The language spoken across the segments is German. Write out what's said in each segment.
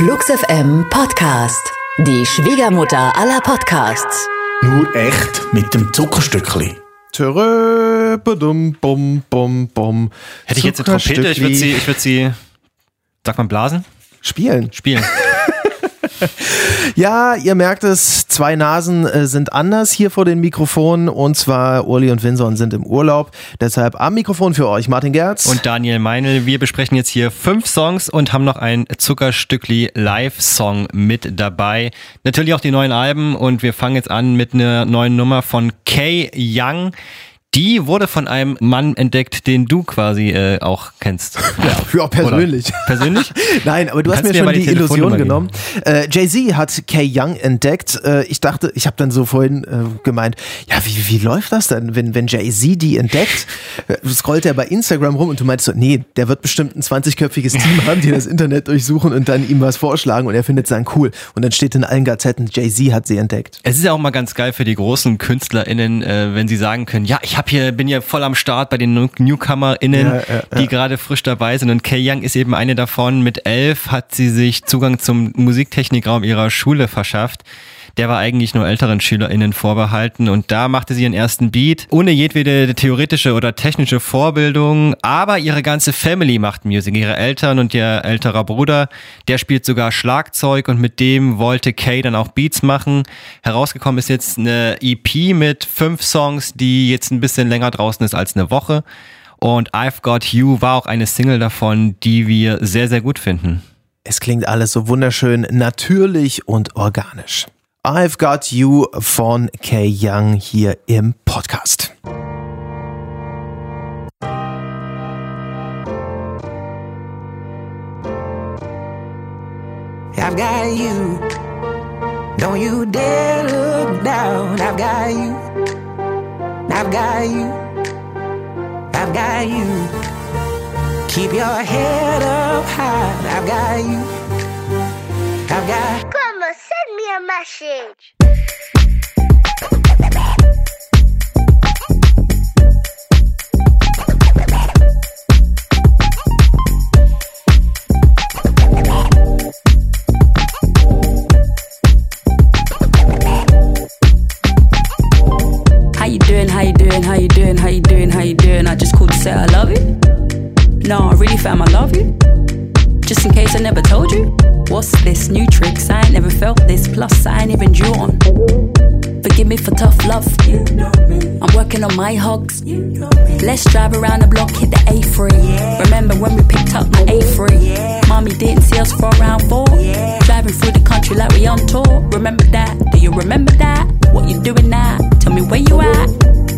Flux FM Podcast. Die Schwiegermutter aller Podcasts. Nur echt mit dem Zuckerstückli. Törö, badum, bum, bum, bum. Hätte ich jetzt eine Trompete, ich würde sie, ich würde sie, sag mal, blasen? Spielen. Spielen. Ja, ihr merkt es, zwei Nasen äh, sind anders hier vor den Mikrofonen und zwar Uli und Vinson sind im Urlaub. Deshalb am Mikrofon für euch Martin Gerz. Und Daniel Meinl. Wir besprechen jetzt hier fünf Songs und haben noch ein Zuckerstückli Live-Song mit dabei. Natürlich auch die neuen Alben und wir fangen jetzt an mit einer neuen Nummer von Kay Young. Die wurde von einem Mann entdeckt, den du quasi äh, auch kennst. Ja, ja persönlich. Oder? Persönlich? Nein, aber du hast mir schon die, die Illusion genommen. Äh, Jay-Z hat Kay Young entdeckt. Äh, ich dachte, ich habe dann so vorhin äh, gemeint, ja, wie, wie läuft das denn, wenn, wenn Jay-Z die entdeckt? Äh, scrollt er bei Instagram rum und du meinst so, nee, der wird bestimmt ein 20-köpfiges Team haben, die das Internet durchsuchen und dann ihm was vorschlagen und er findet es dann cool. Und dann steht in allen Gazetten, Jay-Z hat sie entdeckt. Es ist ja auch mal ganz geil für die großen KünstlerInnen, äh, wenn sie sagen können, ja, ich hab hier, bin hier voll am Start bei den NewcomerInnen, ja, ja, ja. die gerade frisch dabei sind. Und Kay Young ist eben eine davon. Mit elf hat sie sich Zugang zum Musiktechnikraum ihrer Schule verschafft der war eigentlich nur älteren SchülerInnen vorbehalten und da machte sie ihren ersten Beat, ohne jedwede theoretische oder technische Vorbildung, aber ihre ganze Family macht Musik, ihre Eltern und ihr älterer Bruder, der spielt sogar Schlagzeug und mit dem wollte Kay dann auch Beats machen. Herausgekommen ist jetzt eine EP mit fünf Songs, die jetzt ein bisschen länger draußen ist als eine Woche. Und I've Got You war auch eine Single davon, die wir sehr, sehr gut finden. Es klingt alles so wunderschön natürlich und organisch. I've Got You von Kay Young hier im Podcast. I've got you. Don't you dare look down. I've got you. I've got you. I've got you. Keep your head up high. I've got you. I've got a message. On my hugs. Let's drive around the block, hit the A3. Remember when we picked up my A3? Mommy didn't see us for around four. Driving through the country like we on tour. Remember that? Do you remember that? What you doing now? Tell me where you at.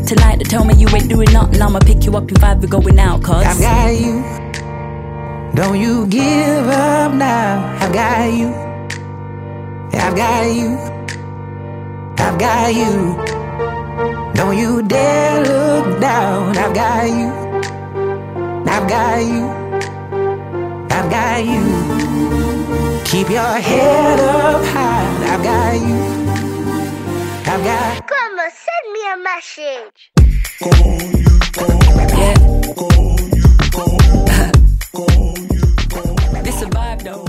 Tonight, they tell me you ain't doing nothing. I'ma pick you up in five, we're going out, cuz. I've got you. Don't you give up now. I've got you. I've got you. I've got you. Don't you dare look down. I've got you. I've got you. I've got you. Keep your head up high. I've got you. I've got. You. Come on, send me a message.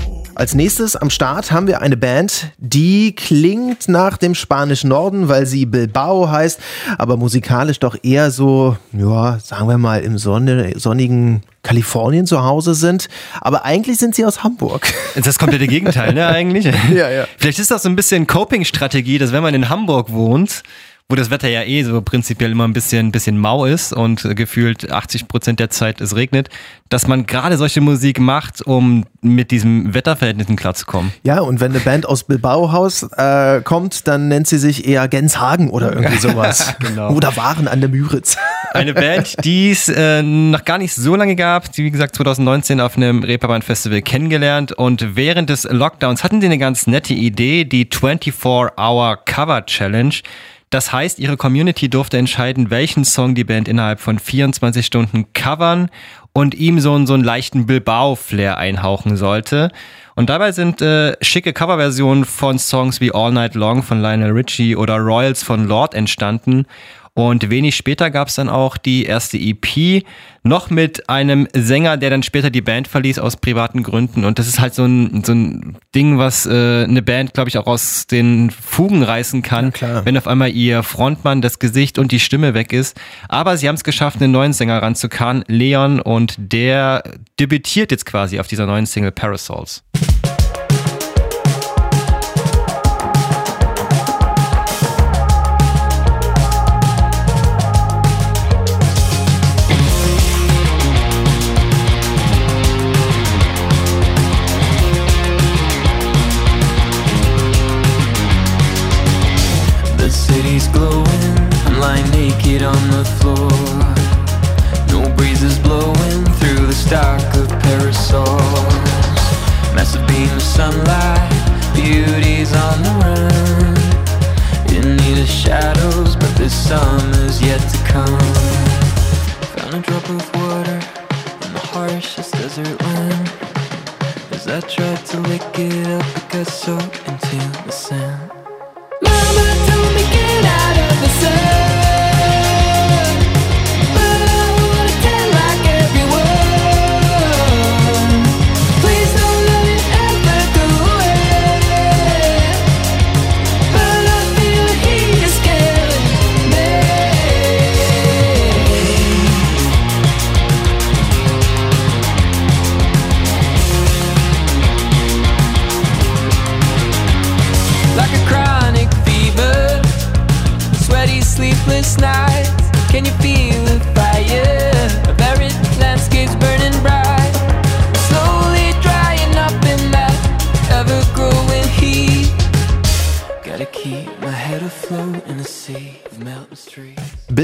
Als nächstes am Start haben wir eine Band, die klingt nach dem spanischen Norden, weil sie Bilbao heißt, aber musikalisch doch eher so, ja, sagen wir mal, im Sonne, sonnigen Kalifornien zu Hause sind. Aber eigentlich sind sie aus Hamburg. Das komplette Gegenteil, ne, eigentlich? ja, ja. Vielleicht ist das so ein bisschen Coping-Strategie, dass wenn man in Hamburg wohnt, wo das Wetter ja eh so prinzipiell immer ein bisschen, bisschen mau ist und gefühlt 80 Prozent der Zeit es regnet, dass man gerade solche Musik macht, um mit diesem Wetterverhältnissen klarzukommen. Ja, und wenn eine Band aus Bilbao-Haus äh, kommt, dann nennt sie sich eher Genshagen oder irgendwie sowas. genau. Oder Waren an der Müritz. Eine Band, die es äh, noch gar nicht so lange gab, die wie gesagt 2019 auf einem Reeperbahn-Festival kennengelernt und während des Lockdowns hatten sie eine ganz nette Idee, die 24-Hour Cover Challenge. Das heißt, ihre Community durfte entscheiden, welchen Song die Band innerhalb von 24 Stunden covern und ihm so, einen, so einen leichten Bilbao-Flair einhauchen sollte. Und dabei sind äh, schicke Coverversionen von Songs wie All Night Long von Lionel Richie oder Royals von Lord entstanden. Und wenig später gab es dann auch die erste EP, noch mit einem Sänger, der dann später die Band verließ aus privaten Gründen. Und das ist halt so ein, so ein Ding, was äh, eine Band, glaube ich, auch aus den Fugen reißen kann, ja, wenn auf einmal ihr Frontmann, das Gesicht und die Stimme weg ist. Aber sie haben es geschafft, einen neuen Sänger ranzukarren, Leon, und der debütiert jetzt quasi auf dieser neuen Single Parasols. Drop of water in the harshest desert land. As I tried to lick it up, it got soaked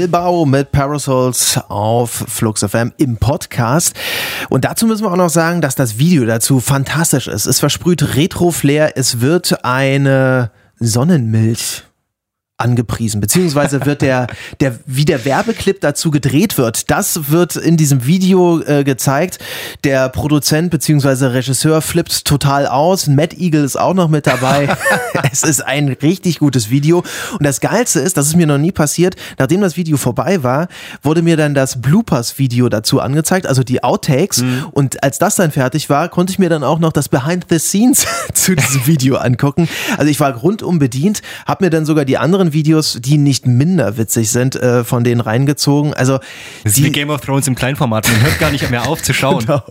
Bilbao mit Parasols auf Flux FM im Podcast. Und dazu müssen wir auch noch sagen, dass das Video dazu fantastisch ist. Es versprüht Retro-Flair. Es wird eine Sonnenmilch angepriesen, beziehungsweise wird der, der, wie der Werbeclip dazu gedreht wird, das wird in diesem Video äh, gezeigt. Der Produzent beziehungsweise Regisseur flippt total aus. Matt Eagle ist auch noch mit dabei. es ist ein richtig gutes Video. Und das Geilste ist, das ist mir noch nie passiert, nachdem das Video vorbei war, wurde mir dann das Bloopers-Video dazu angezeigt, also die Outtakes. Mhm. Und als das dann fertig war, konnte ich mir dann auch noch das Behind the Scenes zu diesem Video angucken. Also ich war rundum bedient, habe mir dann sogar die anderen Videos, die nicht minder witzig sind, äh, von denen reingezogen. Also das ist wie Game of Thrones im Kleinformat. Man hört gar nicht mehr auf zu schauen. genau.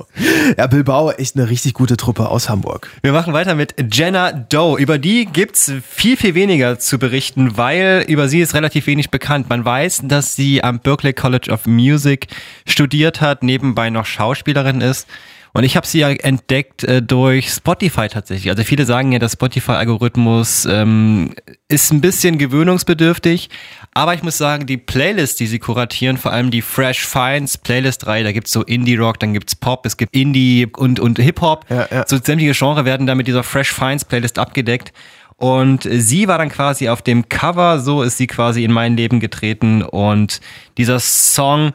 Ja, Bilbao, echt eine richtig gute Truppe aus Hamburg. Wir machen weiter mit Jenna Doe. Über die gibt's viel, viel weniger zu berichten, weil über sie ist relativ wenig bekannt. Man weiß, dass sie am Berkeley College of Music studiert hat, nebenbei noch Schauspielerin ist. Und ich habe sie ja entdeckt äh, durch Spotify tatsächlich. Also viele sagen ja, der Spotify-Algorithmus ähm, ist ein bisschen gewöhnungsbedürftig. Aber ich muss sagen, die Playlists, die sie kuratieren, vor allem die Fresh Finds Playlist 3, da gibt's so Indie-Rock, dann gibt's Pop, es gibt Indie und, und Hip-Hop. Ja, ja. So sämtliche Genre werden da mit dieser Fresh Finds Playlist abgedeckt. Und sie war dann quasi auf dem Cover, so ist sie quasi in mein Leben getreten. Und dieser Song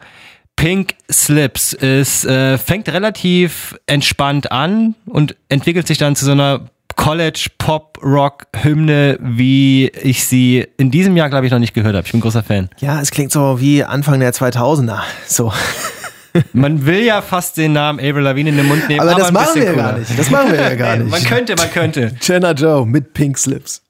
Pink Slips ist, äh, fängt relativ entspannt an und entwickelt sich dann zu so einer College Pop Rock Hymne, wie ich sie in diesem Jahr, glaube ich, noch nicht gehört habe. Ich bin großer Fan. Ja, es klingt so wie Anfang der 2000er. So. Man will ja fast den Namen Avril Lavigne in den Mund nehmen, aber, aber das machen wir ja gar nicht. Das machen wir ja gar nicht. man könnte, man könnte. Jenna Joe mit Pink Slips.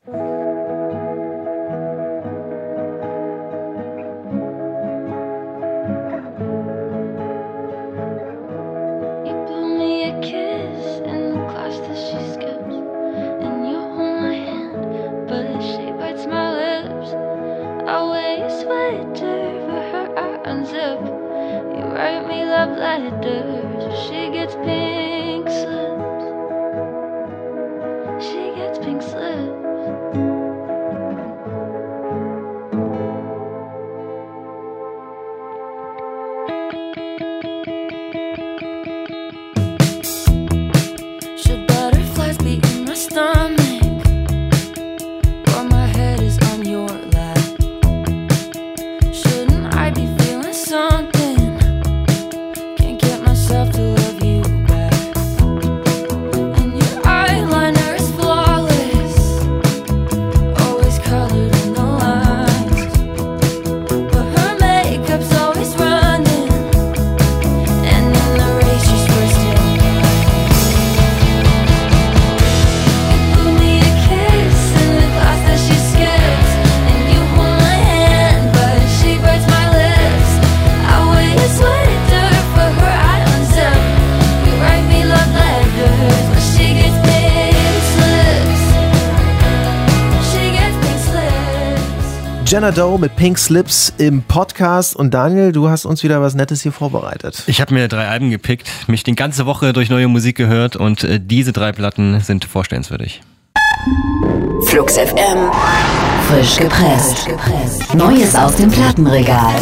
Jenna Doe mit Pink Slips im Podcast. Und Daniel, du hast uns wieder was Nettes hier vorbereitet. Ich habe mir drei Alben gepickt, mich die ganze Woche durch neue Musik gehört und äh, diese drei Platten sind vorstellenswürdig. Flux FM. Frisch gepresst. Neues aus dem Plattenregal.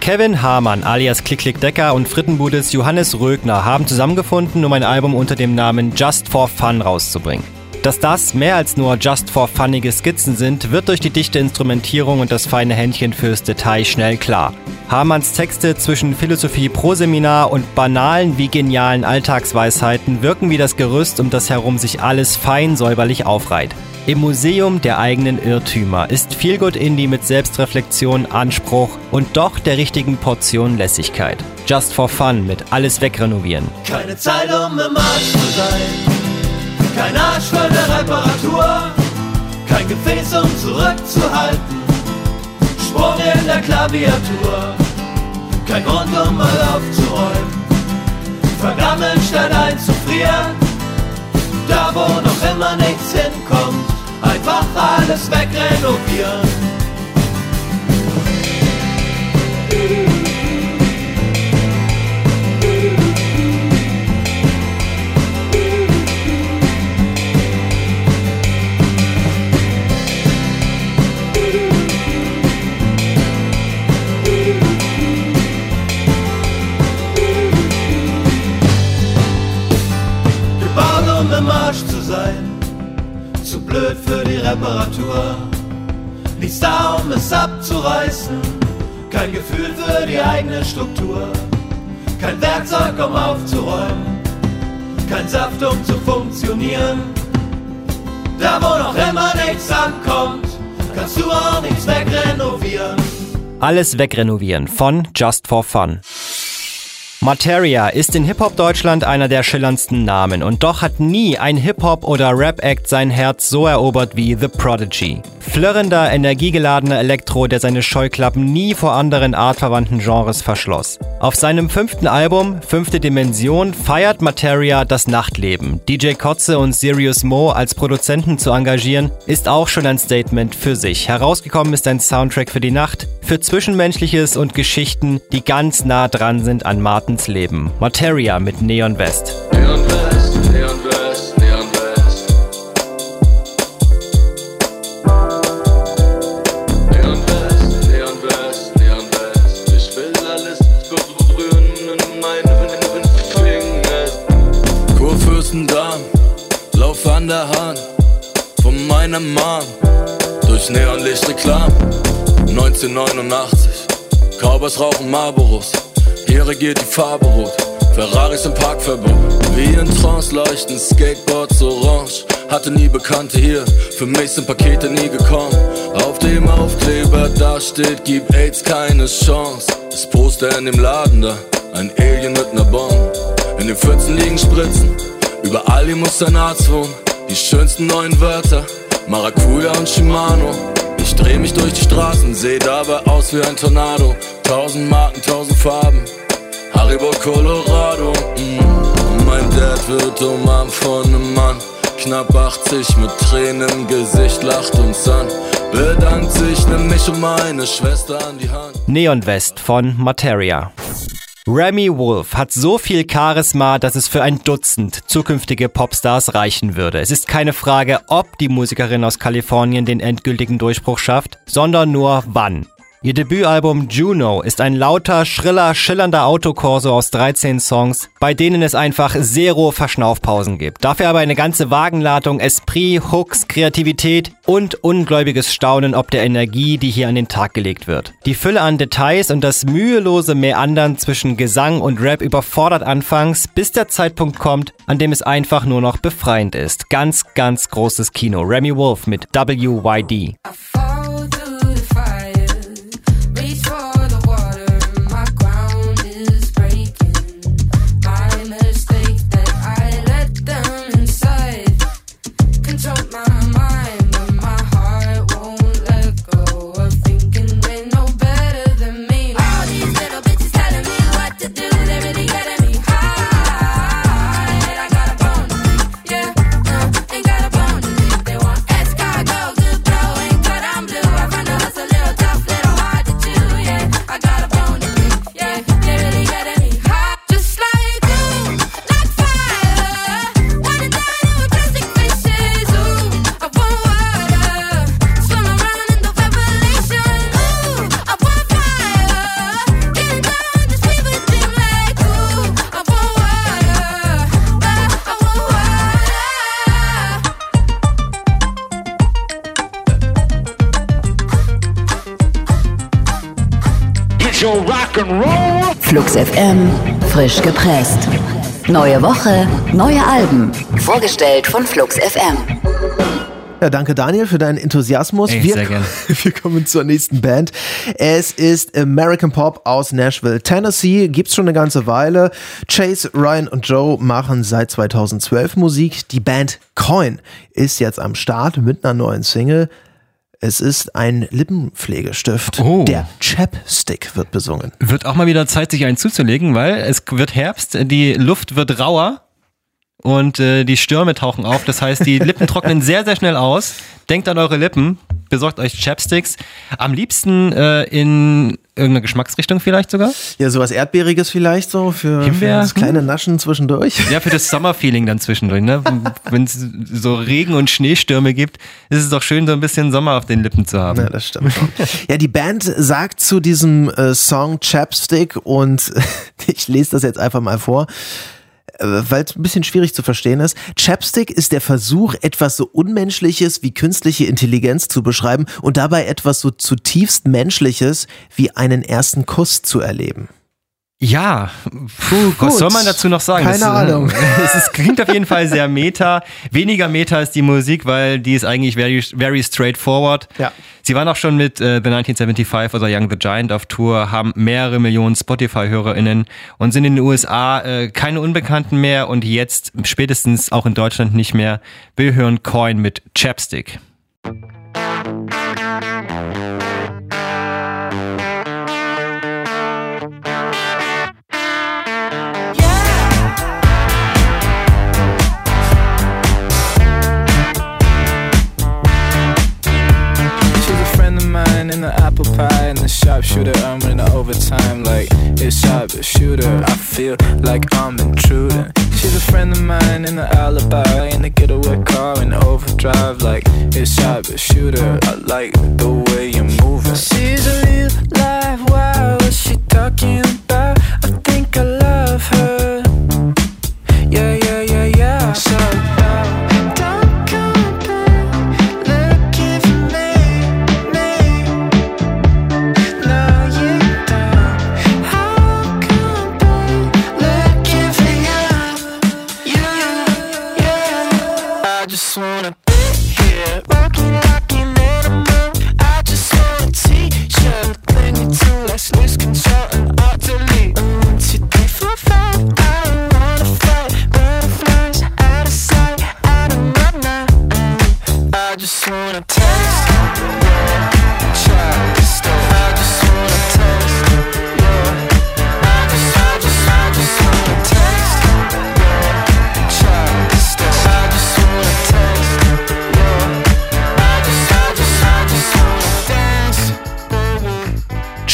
Kevin Hamann alias Klick Klick Decker und Frittenbudes Johannes Rögner haben zusammengefunden, um ein Album unter dem Namen Just for Fun rauszubringen. Dass das mehr als nur just for funnige Skizzen sind, wird durch die dichte Instrumentierung und das feine Händchen fürs Detail schnell klar. Hamanns Texte zwischen Philosophie pro Seminar und banalen wie genialen Alltagsweisheiten wirken wie das Gerüst, um das herum sich alles fein säuberlich aufreiht. Im Museum der eigenen Irrtümer ist Feelgood Indie mit Selbstreflexion, Anspruch und doch der richtigen Portion Lässigkeit. Just for Fun mit alles wegrenovieren. Keine Zeit, um im Arsch zu sein. Kein Arsch für eine Reparatur, kein Gefäß, um zurückzuhalten. Sprung in der Klaviatur, kein Grund, um mal aufzuräumen. Vergammeln statt einzufrieren, da wo noch immer nichts hinkommt. Einfach alles wegrenovieren. Da, um es abzureißen. Kein Gefühl für die eigene Struktur. Kein Werkzeug, um aufzuräumen. Kein Saft, um zu funktionieren. Da, wo noch immer nichts ankommt, kannst du auch nichts wegrenovieren. Alles wegrenovieren von Just for Fun. Materia ist in Hip-Hop Deutschland einer der schillerndsten Namen und doch hat nie ein Hip-Hop oder Rap-Act sein Herz so erobert wie The Prodigy. Flirrender, energiegeladener Elektro, der seine Scheuklappen nie vor anderen artverwandten Genres verschloss. Auf seinem fünften Album, Fünfte Dimension, feiert Materia das Nachtleben. DJ Kotze und Sirius Mo als Produzenten zu engagieren, ist auch schon ein Statement für sich. Herausgekommen ist ein Soundtrack für die Nacht, für Zwischenmenschliches und Geschichten, die ganz nah dran sind an Martens Leben. Materia mit Neon West. Neon West, Neon West. an der Hand von meiner Mom durch Neonlichtreklam 1989. Cowboys rauchen Marlboros. Hier regiert die Farbe rot. Ferraris im Parkverbot. Wie in Trance leuchten Skateboards orange. Hatte nie Bekannte hier. Für mich sind Pakete nie gekommen. Auf dem Aufkleber da steht gib AIDS keine Chance. Das Poster in dem Laden da. Ein Alien mit ner Bombe in den Pfützen liegen Spritzen. Überall hier muss ein Arzt wohnen. Die schönsten neuen Wörter, Maracuja und Shimano. Ich dreh mich durch die Straßen, seh dabei aus wie ein Tornado. Tausend Marken, tausend Farben, Haribo Colorado. Mm. Mein Dad wird umarmt von einem Mann. Knapp 80 mit Tränen im Gesicht lacht uns an. Bedankt sich, nimm mich und meine Schwester an die Hand. Neon West von Materia. Remy Wolf hat so viel Charisma, dass es für ein Dutzend zukünftige Popstars reichen würde. Es ist keine Frage, ob die Musikerin aus Kalifornien den endgültigen Durchbruch schafft, sondern nur wann. Ihr Debütalbum Juno ist ein lauter, schriller, schillernder Autokorso aus 13 Songs, bei denen es einfach zero Verschnaufpausen gibt. Dafür aber eine ganze Wagenladung Esprit, Hooks, Kreativität und ungläubiges Staunen ob der Energie, die hier an den Tag gelegt wird. Die Fülle an Details und das mühelose Meandern zwischen Gesang und Rap überfordert anfangs, bis der Zeitpunkt kommt, an dem es einfach nur noch befreiend ist. Ganz, ganz großes Kino. Remy Wolf mit WYD. Frisch gepresst. Neue Woche, neue Alben. Vorgestellt von Flux FM. Ja, danke Daniel für deinen Enthusiasmus. Ey, wir, wir kommen zur nächsten Band. Es ist American Pop aus Nashville, Tennessee. Gibt's schon eine ganze Weile. Chase, Ryan und Joe machen seit 2012 Musik. Die Band Coin ist jetzt am Start mit einer neuen Single. Es ist ein Lippenpflegestift. Oh. Der Chapstick wird besungen. Wird auch mal wieder Zeit, sich einen zuzulegen, weil es wird Herbst, die Luft wird rauer und äh, die Stürme tauchen auf. Das heißt, die Lippen trocknen sehr, sehr schnell aus. Denkt an eure Lippen, besorgt euch Chapsticks. Am liebsten äh, in irgendeiner Geschmacksrichtung vielleicht sogar. Ja, sowas Erdbeeriges vielleicht so für, für das kleine Naschen zwischendurch. Ja, für das Sommerfeeling dann zwischendurch. Ne? Wenn es so Regen- und Schneestürme gibt, ist es doch schön, so ein bisschen Sommer auf den Lippen zu haben. Ja, das stimmt. Ja, die Band sagt zu diesem äh, Song Chapstick und ich lese das jetzt einfach mal vor, weil es ein bisschen schwierig zu verstehen ist. Chapstick ist der Versuch, etwas so Unmenschliches wie künstliche Intelligenz zu beschreiben und dabei etwas so zutiefst Menschliches wie einen ersten Kuss zu erleben. Ja, puh, was gut. soll man dazu noch sagen? Keine das, Ahnung. Es ist, klingt auf jeden Fall sehr meta. Weniger meta ist die Musik, weil die ist eigentlich very, very straightforward. Ja. Sie waren auch schon mit äh, The 1975 oder Young the Giant auf Tour, haben mehrere Millionen Spotify-HörerInnen und sind in den USA äh, keine Unbekannten mehr und jetzt spätestens auch in Deutschland nicht mehr. Wir hören Coin mit Chapstick. Like I'm intruding. She's a friend of mine in the alibi in the getaway car in overdrive like it's sharpshooter. I like the son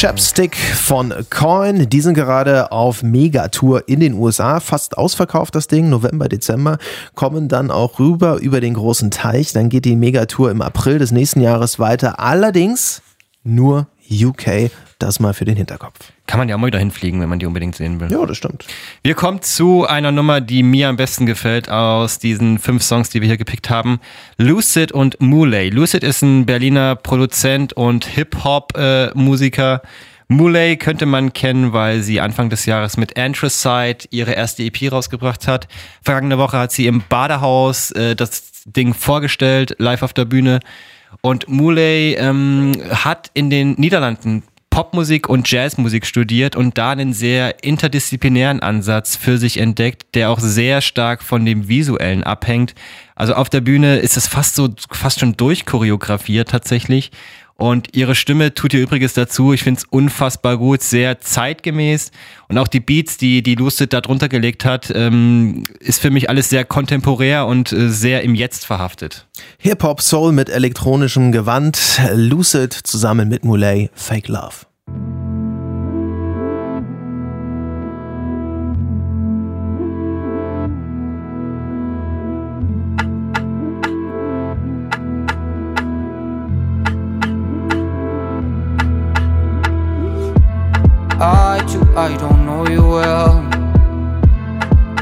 Chapstick von Coin. Die sind gerade auf Megatour in den USA. Fast ausverkauft das Ding, November, Dezember. Kommen dann auch rüber über den großen Teich. Dann geht die Megatour im April des nächsten Jahres weiter. Allerdings nur UK. Das mal für den Hinterkopf. Kann man ja auch mal wieder hinfliegen, wenn man die unbedingt sehen will. Ja, das stimmt. Wir kommen zu einer Nummer, die mir am besten gefällt aus diesen fünf Songs, die wir hier gepickt haben. Lucid und Muley. Lucid ist ein Berliner Produzent und Hip-Hop-Musiker. Muley könnte man kennen, weil sie Anfang des Jahres mit Anthracite ihre erste EP rausgebracht hat. Vergangene Woche hat sie im Badehaus äh, das Ding vorgestellt, live auf der Bühne. Und Muley ähm, hat in den Niederlanden Popmusik und Jazzmusik studiert und da einen sehr interdisziplinären Ansatz für sich entdeckt, der auch sehr stark von dem Visuellen abhängt. Also auf der Bühne ist es fast so, fast schon durchchoreografiert tatsächlich. Und ihre Stimme tut ihr Übriges dazu. Ich finde es unfassbar gut, sehr zeitgemäß. Und auch die Beats, die die Lucid da drunter gelegt hat, ähm, ist für mich alles sehr kontemporär und äh, sehr im Jetzt verhaftet. Hip-Hop Soul mit elektronischem Gewand. Lucid zusammen mit Muley. Fake Love.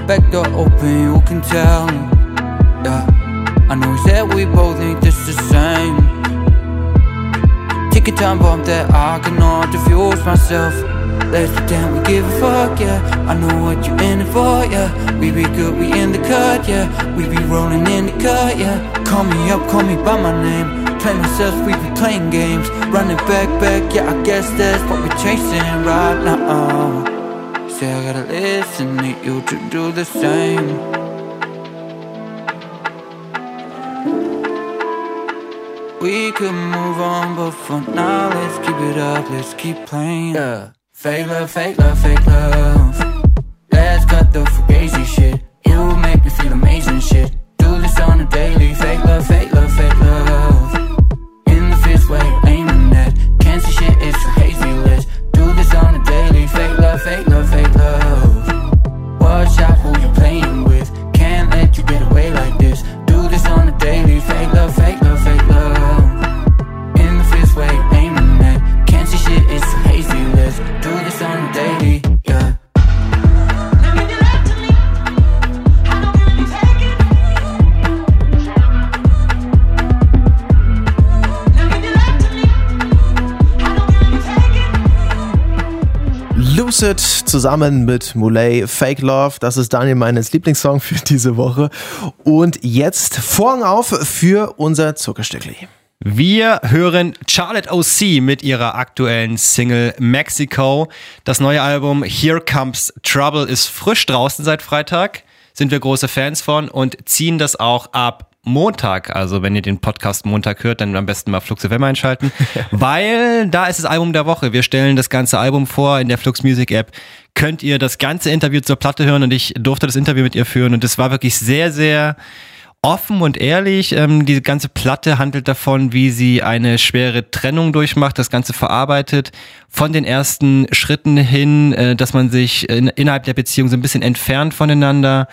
Back door open, you can tell. Yeah, I know that we both think this the same. Take a time bomb that I cannot diffuse myself. Let's pretend we give a fuck, yeah. I know what you're in it for, yeah. We be good, we in the cut, yeah. We be rolling in the cut, yeah. Call me up, call me by my name. Playing ourselves, we be playing games. Running back, back, yeah. I guess that's what we're chasing right now. Say I gotta listen to you to do the same. We could move on, but for now, let's keep it up, let's keep playing. Yeah. Fake love, fake love, fake love. Let's cut the fugazi shit. You make me feel amazing shit. Lucid zusammen mit Muley Fake Love. Das ist Daniel meines Lieblingssong für diese Woche. Und jetzt Vorhang auf für unser Zuckerstückli. Wir hören Charlotte O.C. mit ihrer aktuellen Single Mexico. Das neue Album Here Comes Trouble ist frisch draußen seit Freitag. Sind wir große Fans von und ziehen das auch ab Montag. Also wenn ihr den Podcast Montag hört, dann am besten mal Flux FM einschalten, weil da ist das Album der Woche. Wir stellen das ganze Album vor in der Flux Music App. Könnt ihr das ganze Interview zur Platte hören und ich durfte das Interview mit ihr führen und es war wirklich sehr, sehr offen und ehrlich. Ähm, diese ganze Platte handelt davon, wie sie eine schwere Trennung durchmacht, das Ganze verarbeitet, von den ersten Schritten hin, äh, dass man sich in, innerhalb der Beziehung so ein bisschen entfernt voneinander,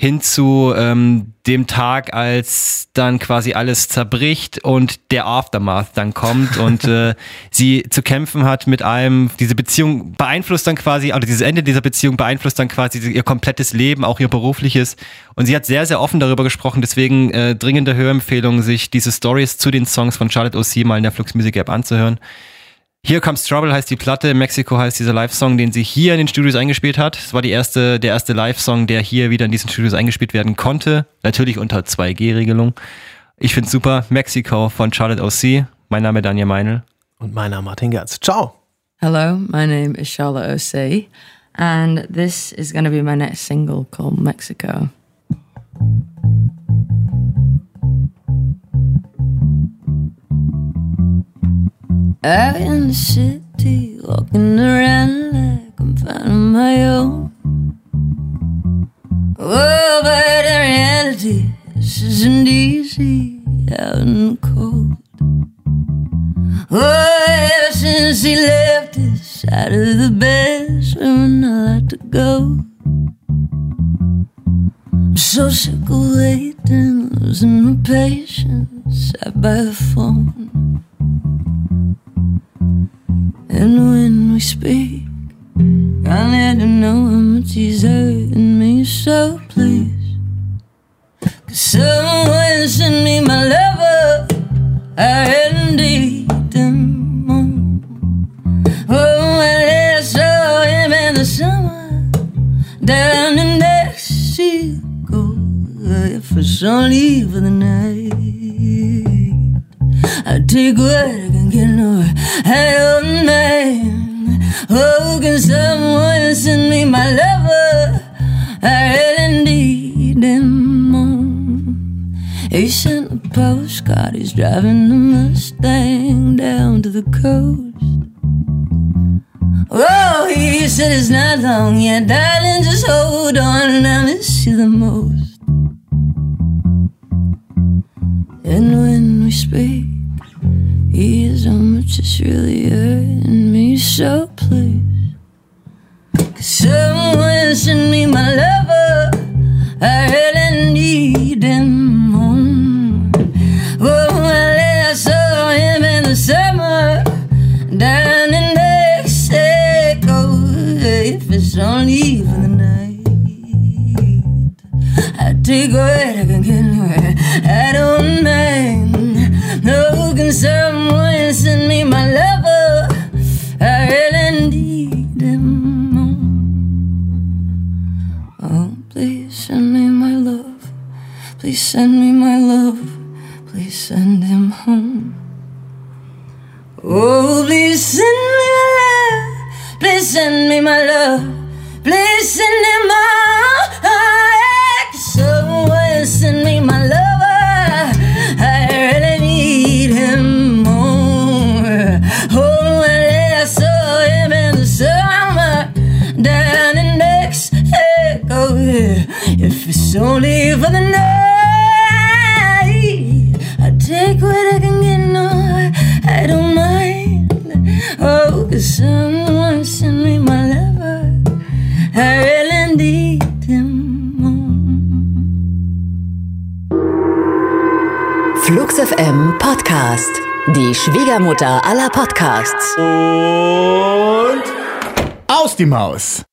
hin zu ähm, dem Tag, als dann quasi alles zerbricht und der Aftermath dann kommt und äh, sie zu kämpfen hat mit allem. Diese Beziehung beeinflusst dann quasi, oder dieses Ende dieser Beziehung beeinflusst dann quasi ihr komplettes Leben, auch ihr berufliches. Und sie hat sehr, sehr offen darüber gesprochen, deswegen äh, dringende Hörempfehlung, sich diese Stories zu den Songs von Charlotte O.C. mal in der Flux Music App anzuhören. Here Comes Trouble heißt die Platte, Mexico heißt dieser Live-Song, den sie hier in den Studios eingespielt hat. Es war die erste, der erste Live-Song, der hier wieder in diesen Studios eingespielt werden konnte. Natürlich unter 2G-Regelung. Ich find's super. Mexico von Charlotte O.C. Mein Name ist Daniel Meinl. Und mein Name Martin Gerz. Ciao. Hello, my name is Charlotte O.C. And this is going to be my next single called Mexico. Out in the city, walking around like I'm finding my own. Oh, but in reality, this isn't easy out in the cold. Oh, ever since he left his side of the bed, swimming I like to go. I'm so sick of waiting, losing my patience, sat by the phone. And when we speak, I let him know how much he's hurting me. So please, cause someone send me my lover. I hadn't need him. Oh, I saw him in the summer down in Mexico. If it's only for the night. I take what I can get, no, I don't mind. Oh, can someone send me my lover? I really need him on. He sent a postcard, he's driving the Mustang down to the coast. Oh, he said it's not long yet, darling, just hold on, I miss you the most. And when we speak, is how much it's really hurting me. So Oh, please send me my love. Please send me my love. Please send him my Someone send me my lover. I really need him more. Oh, I saw him in the summer down in Mexico. If it's only for the night, Cause someone send me my lover. I really need him Flux FM Podcast. Die Schwiegermutter aller Podcasts. Und aus die Maus.